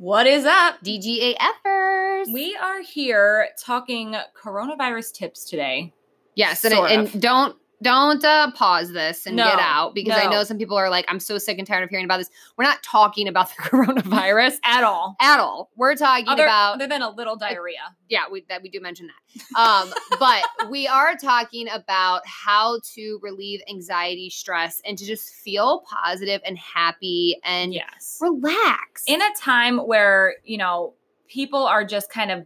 What is up? DGA DGAFers. We are here talking coronavirus tips today. yes, and, and don't don't uh, pause this and No, get out because I know some people are like, I'm so sick and tired of hearing about this. We're not talking about the coronavirus At all. at all. We're talking Other, about other than a little diarrhea. yeah, we that we do mention that. Um, but we are talking about how to relieve anxiety, stress, and to just feel positive and happy and Yes. relax. In a time where, you know, people are just kind of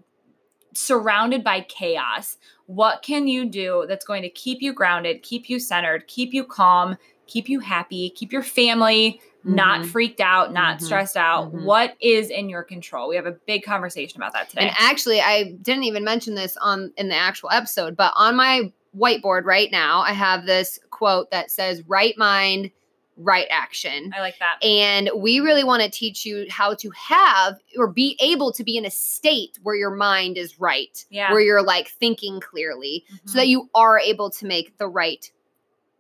surrounded by chaos, what can you do that's going to keep you grounded, keep you centered, keep you calm, keep you happy, keep your family not Mhm. freaked out, not Mhm. stressed out? Mhm. What is in your control? We have a big conversation about that today. And actually, I didn't even mention this on in the actual episode, but on my whiteboard right now, I have this quote that says right mind, right action. I like that. And we really want to teach you how to have or be able to be in a state where your mind is right, Yeah. where you're like thinking clearly, so Mhm. that you are able to make the right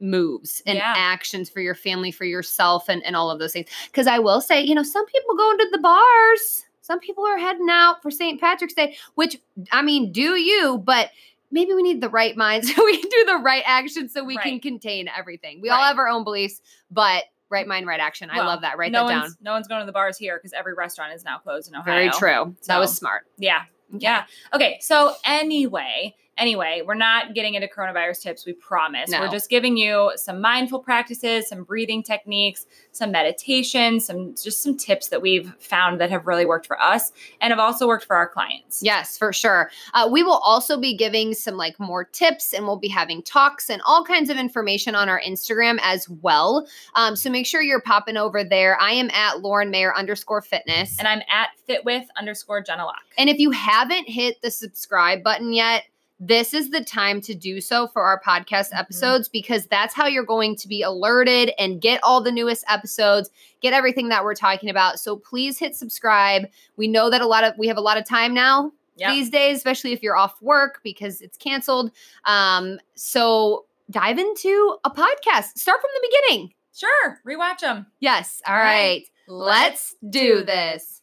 moves and Yeah. actions for your family, for yourself, and, and all of those things. Because I will say, you know, some people go into the bars, some people are heading out for St. Patrick's Day, which I mean, do you, but maybe we need the right mind so we can do the right action so we can contain everything. We all have our own beliefs, but right mind, right action. I love that. Write no that down. No one's going to the bars here because every restaurant is now closed in Ohio. Very true. So, That was smart. Yeah. Yeah. Okay. So anyway, anyway, we're not getting into coronavirus tips. We promise. We're just giving you some mindful practices, some breathing techniques, some meditation, some just some tips that we've found that have really worked for us and have also worked for our clients. Yes, for sure. Uh, we will also be giving some like more tips and we'll be having talks and all kinds of information on our Instagram as well. Um, so make sure you're popping over there. I am at Lauren Mayer underscore fitness. And I'm at fitwith underscore Jenna Locke. And if you haven't hit the subscribe button yet, this is the time to do so for our podcast Mhm. episodes because that's how you're going to be alerted and get all the newest episodes, get everything that we're talking about. So please hit subscribe. We know that a lot of we have a lot of time now these days, especially if you're off work because it's canceled. Um, so dive into a podcast. Start from the beginning. Sure. Rewatch them. Yes. All All right. right. Let's do this.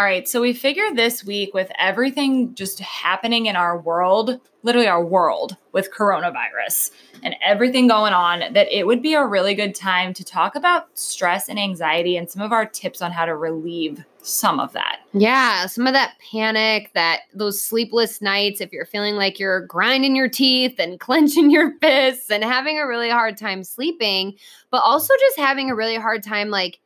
All right, so we figured this week with everything just happening in our world, literally our world with coronavirus and everything going on, that it would be a really good time to talk about stress and anxiety and some of our tips on how to relieve some of that. Yeah, some of that panic, that those sleepless nights, if you're feeling like you're grinding your teeth and clenching your fists and having a really hard time sleeping, but also just having a really hard time like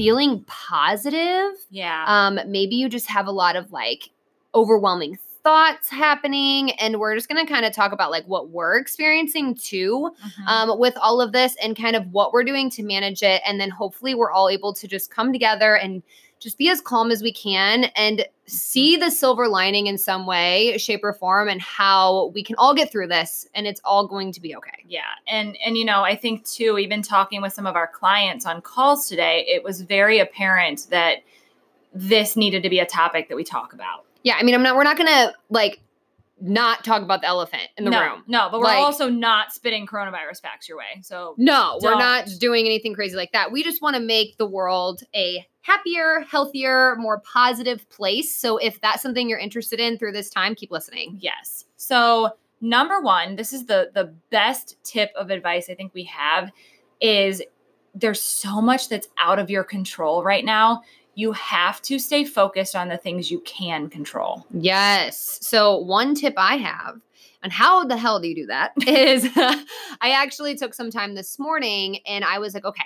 feeling positive. Yeah. Um, maybe you just have a lot of like overwhelming thoughts happening, and we're just gonna kind of talk about like what we're experiencing too Mhm. um, with all of this and kind of what we're doing to manage it. And then hopefully we're all able to just come together and just be as calm as we can and see mm-hmm. the silver lining in some way, shape, or form, and how we can all get through this and it's all going to be okay. Yeah. And and you know, I think too, even talking with some of our clients on calls today, it was very apparent that this needed to be a topic that we talk about. Yeah, I mean, I'm not, we're not gonna like not talk about the elephant in the no, room. No, but we're Like- also not spitting coronavirus facts your way. So No, we're Don't. doing anything crazy like that. We just want to make the world a happier, healthier, more positive place. So if that's something you're interested in through this time, keep listening. yes. So number one, this is the the best tip of advice I think we have is there's so much that's out of your control right now. You have to stay focused on the things you can control. Yes. So, one tip I have, and how the hell do you do that? Is I actually took some time this morning and I was like, okay,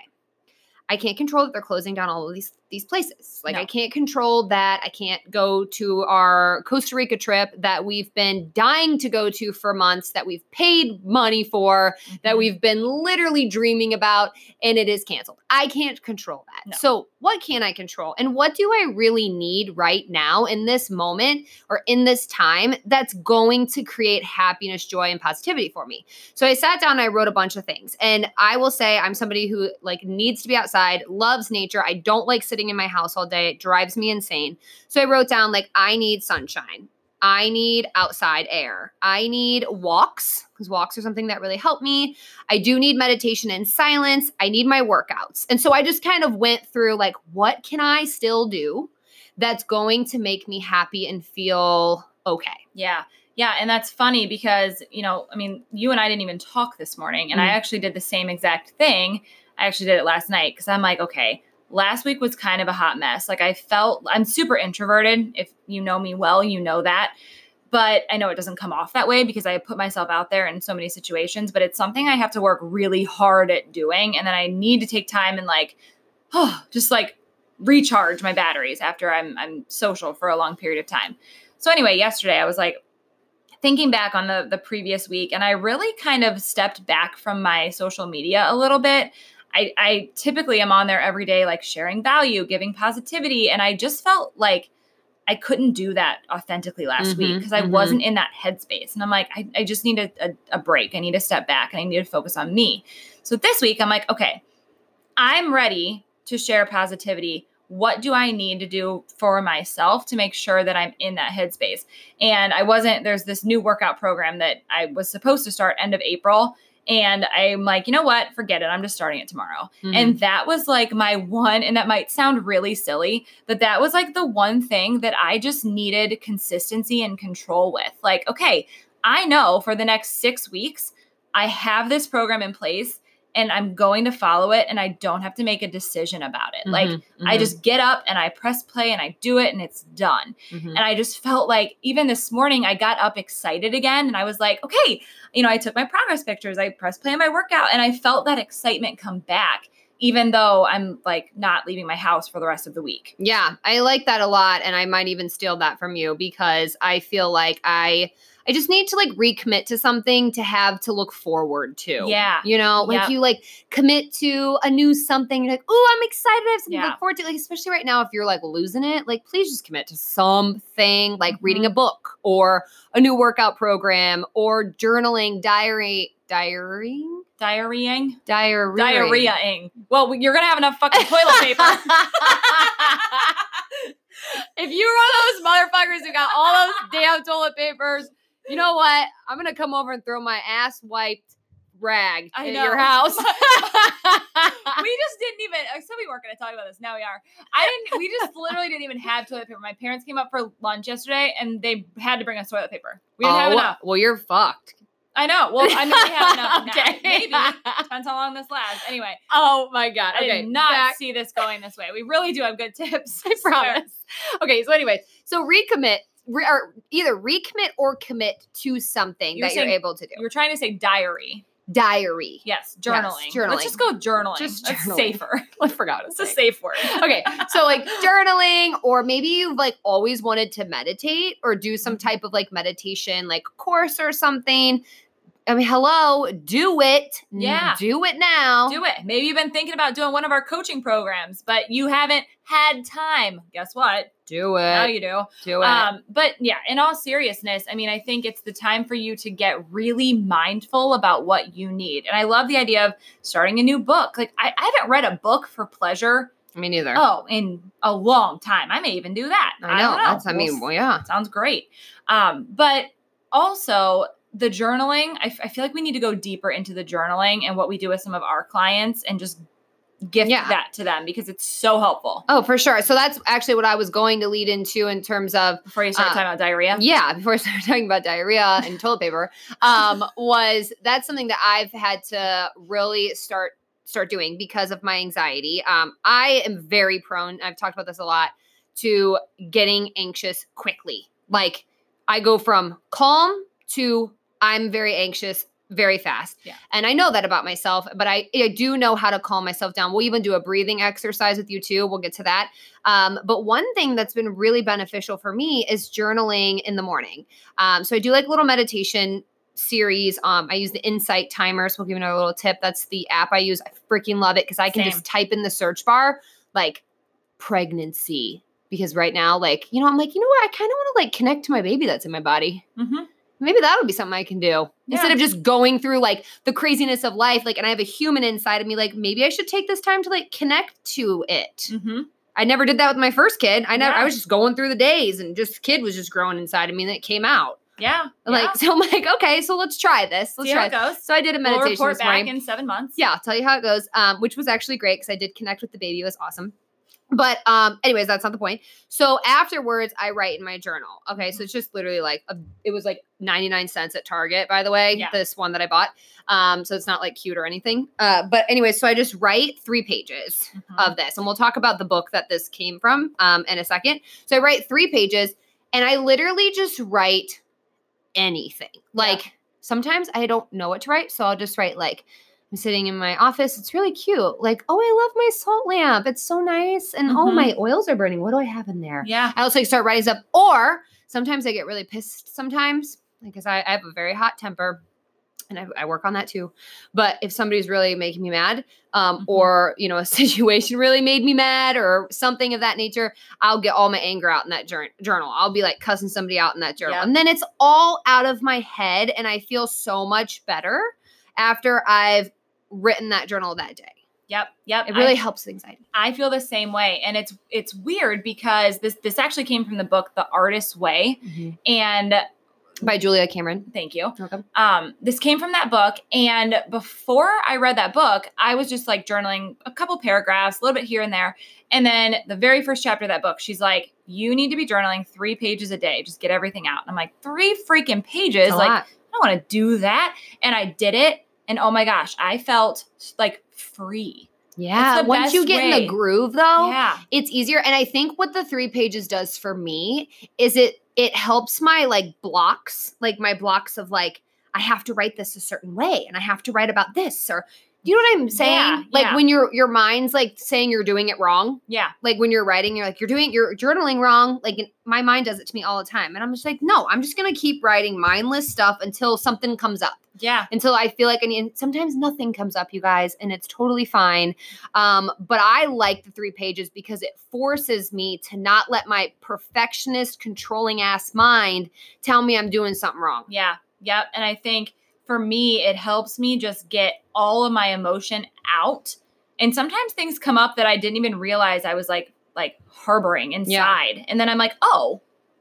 I can't control that they're closing down all of these these places. Like No. I can't control that I can't go to our Costa Rica trip that we've been dying to go to for months that we've paid money for Mm-hmm. that we've been literally dreaming about and it is canceled. I can't control that. No. So, what can I control? And what do I really need right now in this moment or in this time that's going to create happiness, joy and positivity for me? So, I sat down and I wrote a bunch of things. And I will say I'm somebody who like needs to be outside, loves nature. I don't like sitting in my house all day. It drives me insane. So, I wrote down like I need sunshine. I need outside air. I need walks because walks are something that really help me. I do need meditation and silence. I need my workouts. And so I just kind of went through like, what can I still do that's going to make me happy and feel okay? Yeah. Yeah. And that's funny because, you know, I mean, you and I didn't even talk this morning. And I Mm. actually did the same exact thing. I actually did it last night because I'm like, okay, last week was kind of a hot mess. Like I felt I'm super introverted. If you know me well, you know that. But I know it doesn't come off that way because I put myself out there in so many situations, but it's something I have to work really hard at doing. And then I need to take time and like, oh, just like recharge my batteries after I'm I'm social for a long period of time. So anyway, yesterday I was like thinking back on the the previous week and I really kind of stepped back from my social media a little bit. I, I typically am on there every day, like sharing value, giving positivity. And I just felt like I couldn't do that authentically last week Mhm, because I mhm. wasn't in that headspace. And I'm like, I, I just need a, a, a break. I need to step back and I need to focus on me. So this week, I'm like, okay, I'm ready to share positivity. What do I need to do for myself to make sure that I'm in that headspace? And I wasn't, there's this new workout program that I was supposed to start end of April. And I'm like, you know what? Forget it. I'm just starting it tomorrow. Mm-hmm. And that was like my one, and that might sound really silly, but that was like the one thing that I just needed consistency and control with. Like, okay, I know for the next six weeks, I have this program in place and I'm going to follow it and I don't have to make a decision about it. Like, Mhm, I just get up and I press play and I do it and it's done. mhm. And I just felt like even this morning I got up excited again and I was like, okay, you know, I took my progress pictures, I press play on my workout and I felt that excitement come back, even though I'm like not leaving my house for the rest of the week. Yeah, I like that a lot and I might even steal that from you because I feel like I I just need to like recommit to something to have to look forward to. Yeah. You know, like Yep. you like commit to a new something, you're like, oh, I'm excited, I have something to look forward to. Like, especially right now, if you're like losing it, like please just commit to something like reading a Mm-hmm. book or a new workout program or journaling, diary, diary, Diarrheaing? Diarrheaing. Well, you're going to have enough fucking toilet paper. if you're one of those motherfuckers who got all those damn toilet papers, you know what? I'm gonna come over and throw my ass wiped rag I at know. your house. we just didn't even uh, I said we weren't going to talk about this. Now we are. I didn't we just literally didn't even have toilet paper. My parents came up for lunch yesterday and they had to bring us toilet paper. We didn't oh, have Oh, enough. Well, you're fucked. I know. Well, I mean we have enough now. Okay. Maybe. Depends how long this lasts. Anyway, Oh my god. I Okay, did not back- see this going this way. We really do have good tips. I promise. Okay, so anyway, so recommit. Re- or either recommit or commit to something You're that you're able to do. You were trying to say diary. Diary. Yes, journaling. journaling. Let's just go journaling. Just That's journaling. safer. I forgot. It's a safe word. okay so like journaling or maybe you've like always wanted to meditate or do some Mm-hmm. type of like meditation like course or something i mean hello do it Yeah. do it now Do it. Maybe you've been thinking about doing one of our coaching programs, but you haven't had time. Guess what? do it. Now you do. do it Um, but yeah, in all seriousness, I mean, I think it's the time for you to get really mindful about what you need. And I love the idea of starting a new book. Like, I, I haven't read a book for pleasure, me neither oh, in a long time. I may even do that. i know don't that's i mean well yeah sounds great. Um, but also, the journaling, I, f- I feel like we need to go deeper into the journaling and what we do with some of our clients and just gift Yeah. that to them because it's so helpful. Oh, for sure. So that's actually what I was going to lead into in terms of Before you start Uh, talking about diarrhea. yeah, before I started talking about diarrhea and toilet paper, um, was that's something that I've had to really start start doing because of my anxiety. Um, I am very prone. I've talked about this a lot to getting anxious quickly. Like I go from calm to I'm very anxious very fast. Yeah. And I know that about myself, but I, I do know how to calm myself down. We'll even do a breathing exercise with you too. We'll get to that. Um, but one thing that's been really beneficial for me is journaling in the morning. Um, so I do like a little meditation series. Um, I use the Insight Timer. So we'll give you another little tip. That's the app I use. I freaking love it because I can Same. just type in the search bar like pregnancy. Because right now, like, you know, I'm like, you know what? I kind of want to like connect to my baby that's in my body Mm-hmm. Maybe that'll be something I can do instead of just going through like the craziness of life. Like, and I have a human inside of me. Like, maybe I should take this time to like connect to it. Mm-hmm. I never did that with my first kid. I never. Yeah. I was just going through the days, and just kid was just growing inside of me, and it came out. Yeah. Yeah. Like, so I'm like, okay, so let's try this. Let's See how try. it This. goes. So I did a We'll meditation report this back morning. in seven months. Yeah, I'll tell you how it goes. Um, which was actually great because I did connect with the baby. It was awesome. But um, anyways, that's not the point. So afterwards, I write in my journal. Okay, so it's just literally like a, it was like ninety nine cents at Target, by the way. Yeah. This one that I bought. Um, so it's not like cute or anything. Uh, but anyway, so I just write three pages Mhm. of this, and we'll talk about the book that this came from um, in a second. So I write three pages, and I literally just write anything. Like sometimes I don't know what to write, so I'll just write like I'm sitting in my office. It's really cute. Like, oh, I love my salt lamp. It's so nice. And oh, Mhm. my oils are burning. What do I have in there? yeah. I also start writing up. Or sometimes I get really pissed sometimes because I, I have a very hot temper and I, I work on that too. But if somebody's really making me mad, um, Mhm. or you know, a situation really made me mad or something of that nature, I'll get all my anger out in that jour- journal. I'll be like cussing somebody out in that journal. Yep. And then it's all out of my head and I feel so much better after I've written that journal that day. Yep. Yep. It really I, helps with anxiety. I feel the same way, and it's it's weird because this this actually came from the book The Artist's Way, and By Julia Cameron. thank you. Welcome. um, this came from that book. And before I read that book, I was just like journaling a couple paragraphs, a little bit here and there. And then the very first chapter of that book, she's like, You need to be journaling three pages a day. Just get everything out. And I'm like, Three freaking pages? Like, lot. I don't want to do that. And I did it. And oh my gosh, I felt like free. Yeah. Once you get in the groove though, yeah. it's easier. And I think what the three pages does for me is it it helps my like blocks, like my blocks of like, I have to write this a certain way and I have to write about this or you know what I'm saying? Yeah, like yeah. when your your mind's like saying you're doing it wrong. Yeah. Like when you're writing, you're like, you're doing you're journaling wrong. Like my mind does it to me all the time. And I'm just like, no, I'm just gonna keep writing mindless stuff until something comes up Yeah. until I feel like I need. Sometimes nothing comes up, you guys, and it's totally fine. Um, but I like the three pages because it forces me to not let my perfectionist, controlling ass mind tell me I'm doing something wrong. Yeah. Yep. And I think for me, it helps me just get all of my emotion out. And sometimes things come up that I didn't even realize I was like like harboring inside. And then I'm like, oh,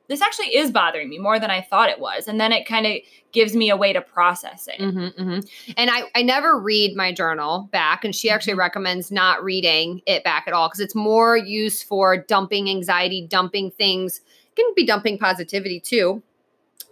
this actually is bothering me more than I thought it was. And then it kind of gives me a way to process it. hmm And I, I never read my journal back, and she actually Mhm. recommends not reading it back at all because it's more used for dumping anxiety, dumping things. It can be dumping positivity too.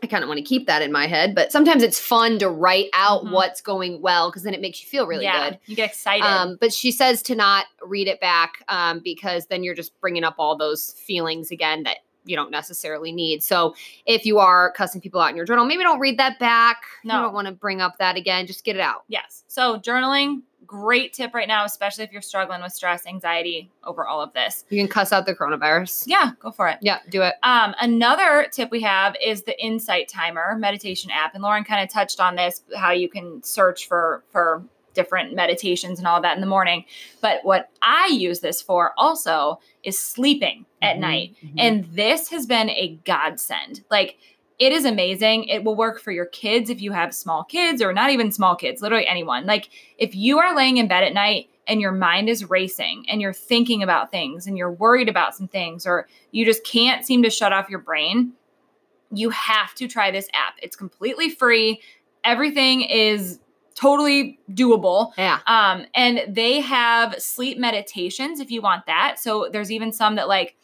I kind of want to keep that in my head, but sometimes it's fun to write out Mhm. what's going well because then it makes you feel really yeah, good. You get excited. Um, but she says to not read it back um, because then you're just bringing up all those feelings again that you don't necessarily need. So if you are cussing people out in your journal, maybe don't read that back. No. You don't want to bring up that again. Just get it out. yes. So journaling, great tip right now, especially if you're struggling with stress, anxiety over all of this. You can cuss out the coronavirus. Yeah, go for it. Yeah, do it. Um, another tip we have is the Insight Timer meditation app, and Lauren kind of touched on this, how you can search for for different meditations and all that in the morning. But what I use this for also is sleeping at Mhm, night, mhm. and this has been a godsend. Like it is amazing. It will work for your kids if you have small kids or not even small kids, literally anyone. Like if you are laying in bed at night and your mind is racing and you're thinking about things and you're worried about some things or you just can't seem to shut off your brain, you have to try this app. It's completely free. Everything is totally doable. Yeah. Um, and they have sleep meditations if you want that. So there's even some that like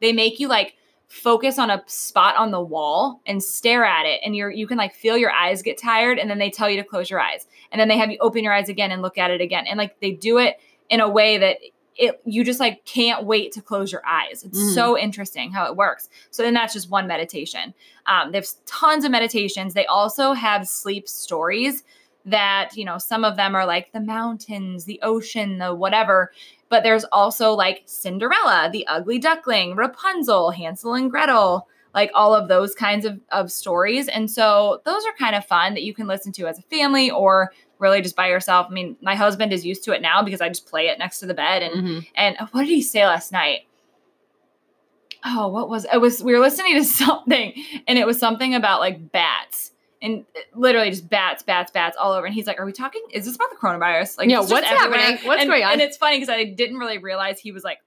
they make you like focus on a spot on the wall and stare at it and you're you can like feel your eyes get tired and then they tell you to close your eyes and then they have you open your eyes again and look at it again and like they do it in a way that it you just like can't wait to close your eyes it's Mhm. so interesting how it works so then that's just one meditation um, there's tons of meditations they also have sleep stories that you know some of them are like the mountains the ocean the whatever but there's also like cinderella the ugly duckling rapunzel hansel and gretel like all of those kinds of, of stories and so those are kind of fun that you can listen to as a family or really just by yourself i mean my husband is used to it now because i just play it next to the bed and Mhm. and what did he say last night? Oh, what was it? Was we were listening to something and it was something about like bats and literally just bats, bats, bats all over. And he's like, "Are we talking? Is this about the coronavirus? Like, Yeah, what's happening? What's and, going on? And it's funny because I didn't really realize he was like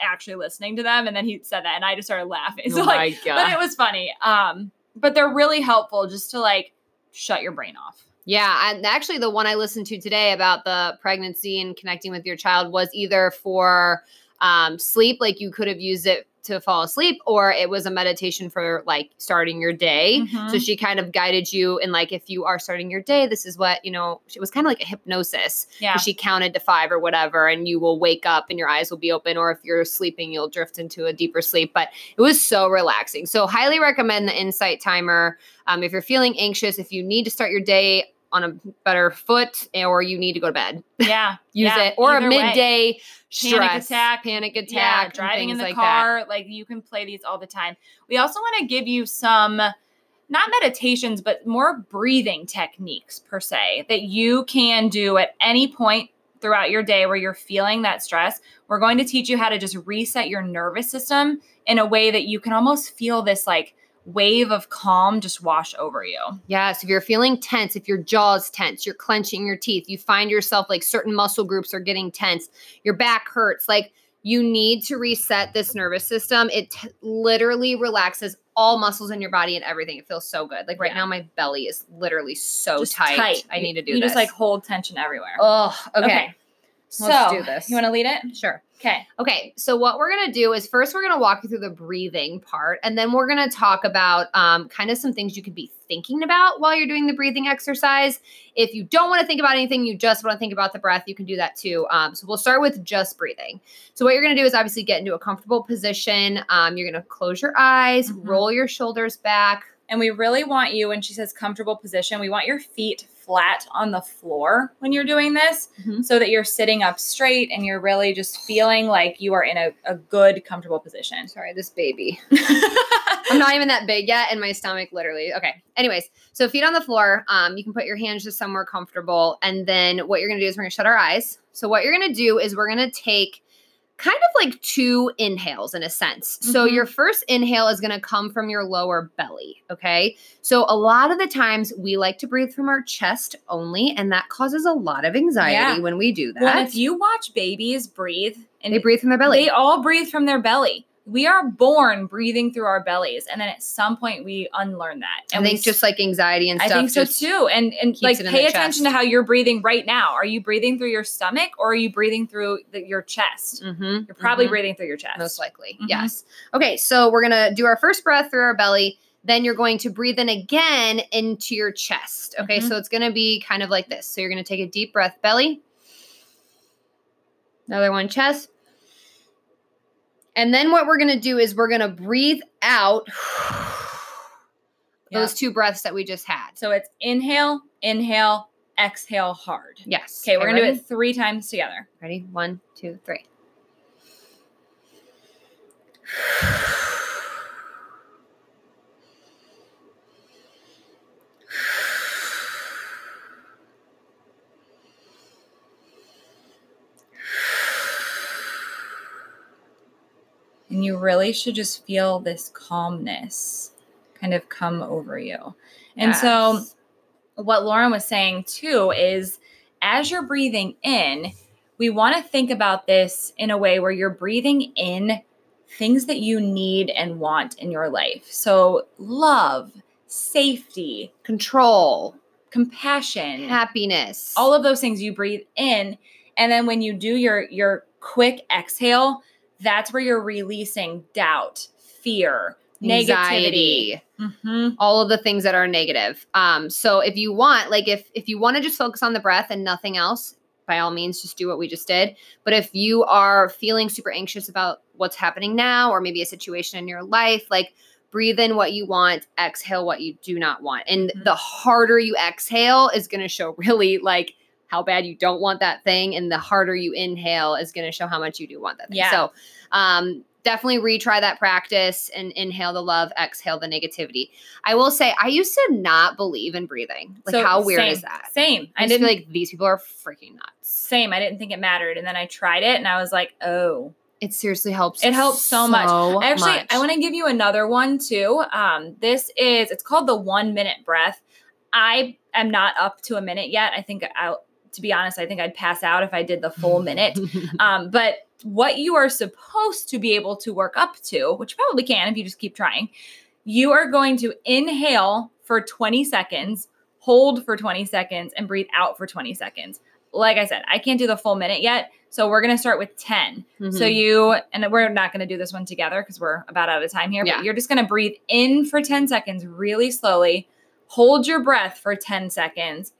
actually listening to them, and then he said that, and I just started laughing. So oh like, my but it was funny. Um, but they're really helpful just to like shut your brain off. Yeah, and actually the one I listened to today about the pregnancy and connecting with your child was either for um, sleep, like you could have used it to fall asleep, or it was a meditation for like starting your day. Mhm. So she kind of guided you in like if you are starting your day, this is what you know. It was kind of like a hypnosis. Yeah. She counted to five or whatever, and you will wake up and your eyes will be open. Or if you're sleeping, you'll drift into a deeper sleep. But it was so relaxing. So highly recommend the Insight Timer. Um, if you're feeling anxious, if you need to start your day on a better foot, or you need to go to bed, Yeah. use Yeah, it. Or a midday way. Midday Panic stress, attack. panic attack, yeah, driving in the like that. car, like you can play these all the time. We also want to give you some not meditations, but more breathing techniques per se that you can do at any point throughout your day where you're feeling that stress. We're going to teach you how to just reset your nervous system in a way that you can almost feel this like wave of calm just wash over you. Yes, if you're feeling tense, if your jaw's tense, you're clenching your teeth, you find yourself like certain muscle groups are getting tense, your back hurts, like you need to reset this nervous system. It t- literally relaxes all muscles in your body and everything. It feels so good. Like right Yeah. now, my belly is literally so Just tight. I need to do this. You this. just like hold tension everywhere. oh, okay. Okay. So so, do this. You want to lead it? Sure. Okay. Okay, so what we're gonna do is first we're gonna walk you through the breathing part, and then we're gonna talk about um, kind of some things you could be thinking about while you're doing the breathing exercise. If you don't want to think about anything, you just want to think about the breath, you can do that too. Um, so we'll start with just breathing. So what you're gonna do is obviously get into a comfortable position. Um, you're gonna close your eyes, Mhm. roll your shoulders back. And we really want you, when she says comfortable position, we want your feet flat on the floor when you're doing this Mhm. so that you're sitting up straight and you're really just feeling like you are in a, a good, comfortable position. Sorry, this baby. I'm not even that big yet, and my stomach literally. Okay. Anyways, so feet on the floor. Um, you can put your hands just somewhere comfortable, and then what you're gonna do is we're gonna shut our eyes. So what you're gonna do is we're gonna take kind of like two inhales in a sense. So Mhm. your first inhale is gonna come from your lower belly. Okay. So a lot of the times we like to breathe from our chest only, and that causes a lot of anxiety Yeah. when we do that. well, if you watch babies breathe, and they breathe from their belly. they all breathe from their belly. We are born breathing through our bellies, and then at some point we unlearn that. I And we think just like anxiety and stuff. I think so too. And and like pay attention chest. to how you're breathing right now. Are you breathing through your stomach or are you breathing through the, your chest? Mhm, You're probably mhm. breathing through your chest. Most likely. Mhm. Yes. Okay, so we're going to do our first breath through our belly. Then you're going to breathe in again into your chest. Okay, Mhm. so it's going to be kind of like this. So you're going to take a deep breath, belly. Another one, chest. And then what we're going to do is we're going to breathe out Yeah. those two breaths that we just had. So it's inhale, inhale, exhale hard. Yes. Okay, we're gonna do it three times together. Ready? One, two, three. And you really should just feel this calmness kind of come over you. And so what Lauren was saying too is as you're breathing in, we want to think about this in a way where you're breathing in things that you need and want in your life. So, love, safety, control, compassion, Happiness. all of those things you breathe in and then when you do your your quick exhale that's where you're releasing doubt fear negativity anxiety. Mhm. all of the things that are negative. Um, so if you want, like if if you want to just focus on the breath and nothing else, by all means, just do what we just did. But if you are feeling super anxious about what's happening now, or maybe a situation in your life, like breathe in what you want, exhale what you do not want. And Mhm. the harder you exhale is going to show really like how bad you don't want that thing, and the harder you inhale is going to show how much you do want that thing. Yeah. So um, definitely retry that practice and inhale the love, exhale the negativity. I will say, I used to not believe in breathing. Like, So, how weird same, is that? same I i didn't like these people are freaking nuts. same i didn't think it mattered and then i tried it and i was like oh It seriously helps. It helps so much. I actually much. i want to give you another one too um this is it's called the one minute breath i am not up to a minute yet i think i'll to be honest i think i'd pass out if i did the full minute Um, but what you are supposed to be able to work up to, which you probably can if you just keep trying, you are going to inhale for 20 seconds, hold for 20 seconds, and breathe out for 20 seconds. Like I said, I can't do the full minute yet. So we're going to start with 10. So Mhm. you, and we're not going to do this one together because we're about out of time here, Yeah. but you're just going to breathe in for 10 seconds really slowly, hold your breath for 10 seconds,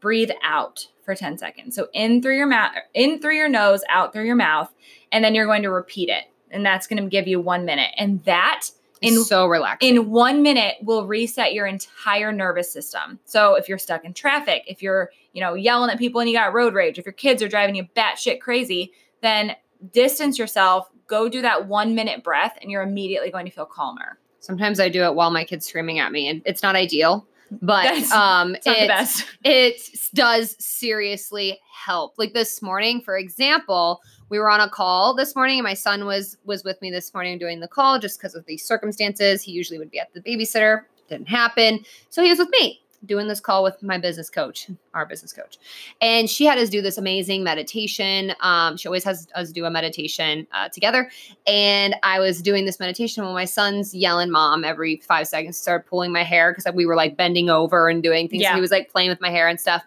breathe out for 10 seconds. So in through your mouth, in through your nose, out through your mouth, and then you're going to repeat it. And that's going to give you one minute. And that in so relaxing. in one minute will reset your entire nervous system. So if you're stuck in traffic, if you're, you know, yelling at people and you got road rage, if your kids are driving you batshit crazy, then distance yourself, go do that one minute breath, and you're immediately going to feel calmer. Sometimes I do it while my kid's screaming at me, and it's not ideal. But That's- um, it- it does seriously help. Like this morning, for example, we were on a call this morning, and my son was was with me this morning doing the call just because of the circumstances. He usually would be at the babysitter. Didn't happen, so he was with me doing this call with my business coach, our business coach, and she had us do this amazing meditation. Um, she always has us do a meditation uh, together, and I was doing this meditation when my son's yelling "mom" every five seconds. Started pulling my hair because we were like bending over and doing things. Yeah. He was like playing with my hair and stuff.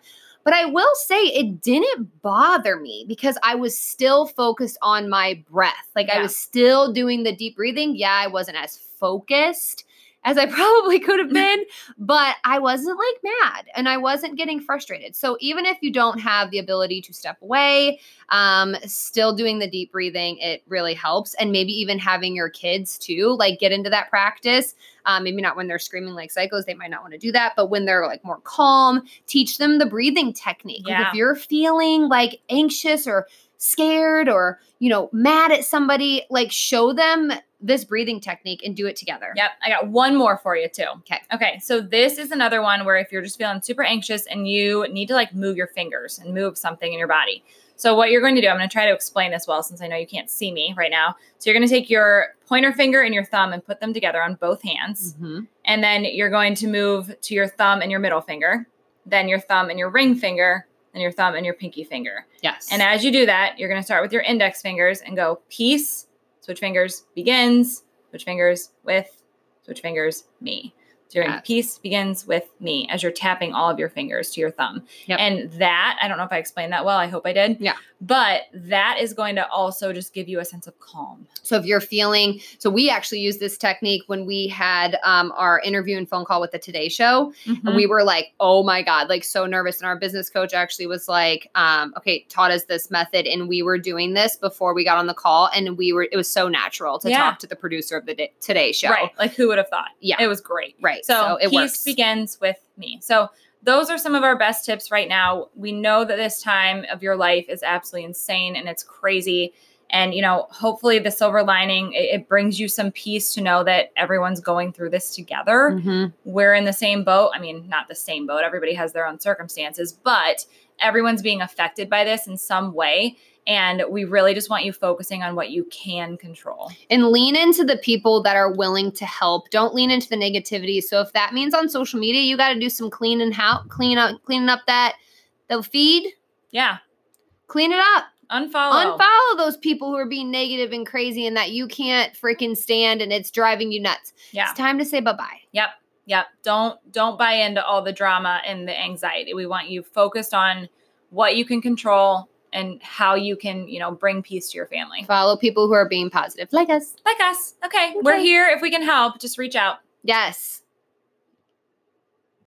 But I will say it didn't bother me because I was still focused on my breath. Like I was still doing the deep breathing. Yeah, I wasn't as focused as I probably could have been, but I wasn't like mad and I wasn't getting frustrated. So even if you don't have the ability to step away, um, still doing the deep breathing, it really helps. And maybe even having your kids too, like get into that practice. Um, maybe not when they're screaming like psychos, they might not want to do that, but when they're like more calm, teach them the breathing technique. Like, Yeah. if you're feeling like anxious or scared or, you know, mad at somebody, like show them this breathing technique and do it together. Yep, I got one more for you too. Okay. Okay, so this is another one where if you're just feeling super anxious and you need to like move your fingers and move something in your body. So what you're going to do, I'm going to try to explain this well since I know you can't see me right now. So you're going to take your pointer finger and your thumb and put them together on both hands. Mhm. And then you're going to move to your thumb and your middle finger, then your thumb and your ring finger, then your thumb and your pinky finger. Yes. And as you do that, you're going to start with your index fingers and go peace, switch fingers, begins, switch fingers with, switch fingers, me. Your Yes. peace begins with me as you're tapping all of your fingers to your thumb. Yep. And that, I don't know if I explained that well. I hope I did. Yeah. But that is going to also just give you a sense of calm. So if you're feeling, so we actually used this technique when we had um, our interview and phone call with the Today Show, Mm-hmm. and we were like, "Oh my god!" Like so nervous. And our business coach actually was like, um, "Okay, taught us this method, and we were doing this before we got on the call, and we were. It was so natural to Yeah. talk to the producer of the Today Show. Right. Like who would have thought? Yeah. It was great. Right. So, So, it peace works. begins with me. So those are some of our best tips right now. We know that this time of your life is absolutely insane and it's crazy. And you know, hopefully the silver lining it, it brings you some peace to know that everyone's going through this together. Mhm. We're in the same boat. I mean, not the same boat. Everybody has their own circumstances, but everyone's being affected by this in some way. And we really just want you focusing on what you can control. and lean into the people that are willing to help. Don't lean into the negativity. So if that means on social media, you got to do some cleaning how clean up cleaning up that the feed, Yeah. clean it up. Unfollow. Unfollow those people who are being negative and crazy and that you can't freaking stand and it's driving you nuts. yeah. It's time to say bye bye. Yep. Yep. Don't don't buy into all the drama and the anxiety. We want you focused on what you can control and how you can, you know, bring peace to your family. Follow people who are being positive, like us. Like us. Okay. We're here if we can help. Just reach out. Yes.